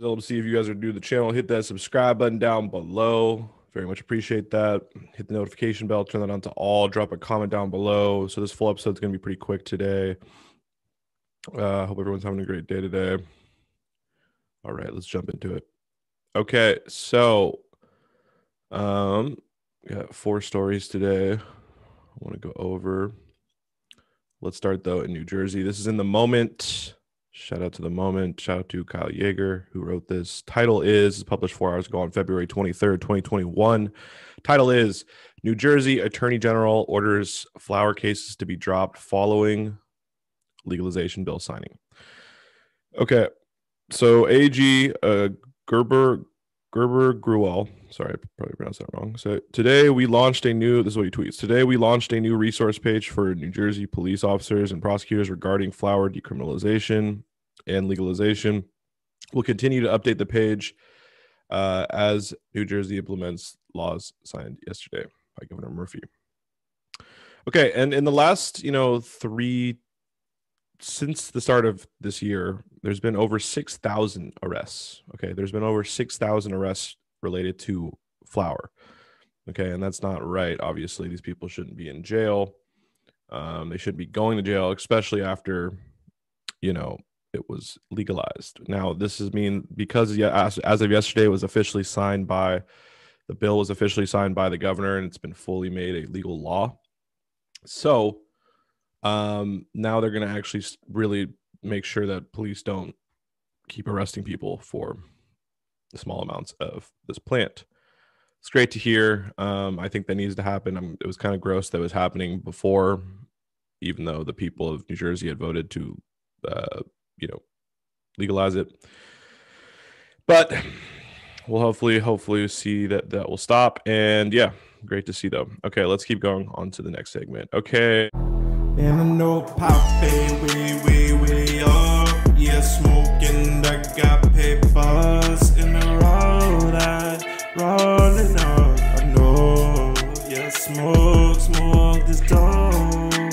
Love to see if you guys are new to the channel. Hit that subscribe button down below. Very much appreciate that. Hit the notification bell, turn that on to all. Drop a comment down below. So this full episode is going to be pretty quick today. Uh, hope everyone's having a great day today. All right, let's jump into it. Okay, so um, got four stories today. I want to go over. Let's start though in New Jersey. This is in the moment. Shout out to the moment. Shout out to Kyle Jaeger who wrote this. Title is published four hours ago on February 23rd, 2021. Title is New Jersey Attorney General orders flower cases to be dropped following legalization bill signing. Okay. So AG uh, Gurbir Gurbir Grewal. Sorry, I probably pronounced that wrong. So today we launched a new. This is what he tweets. Today we launched a new resource page for New Jersey police officers and prosecutors regarding flower decriminalization and legalization. We'll continue to update the page uh, as New Jersey implements laws signed yesterday by Governor Murphy. Okay, and in the last, you know, three since the start of this year, there's been over 6,000 arrests. Okay. There's been over 6,000 arrests related to flower. Okay. And that's not right. Obviously, these people shouldn't be in jail. Um, they shouldn't be going to jail, especially after, you know, it was legalized. Now, this is mean because as, as of yesterday, it was officially signed by the bill was officially signed by the governor and it's been fully made a legal law. So, um, now they're going to actually really make sure that police don't keep arresting people for small amounts of this plant. It's great to hear. Um, I think that needs to happen. I'm, it was kind of gross that was happening before, even though the people of New Jersey had voted to, uh, you know, legalize it. But we'll hopefully, hopefully see that that will stop. And yeah, great to see though. Okay, let's keep going on to the next segment. Okay. Smoke, smoke this dope.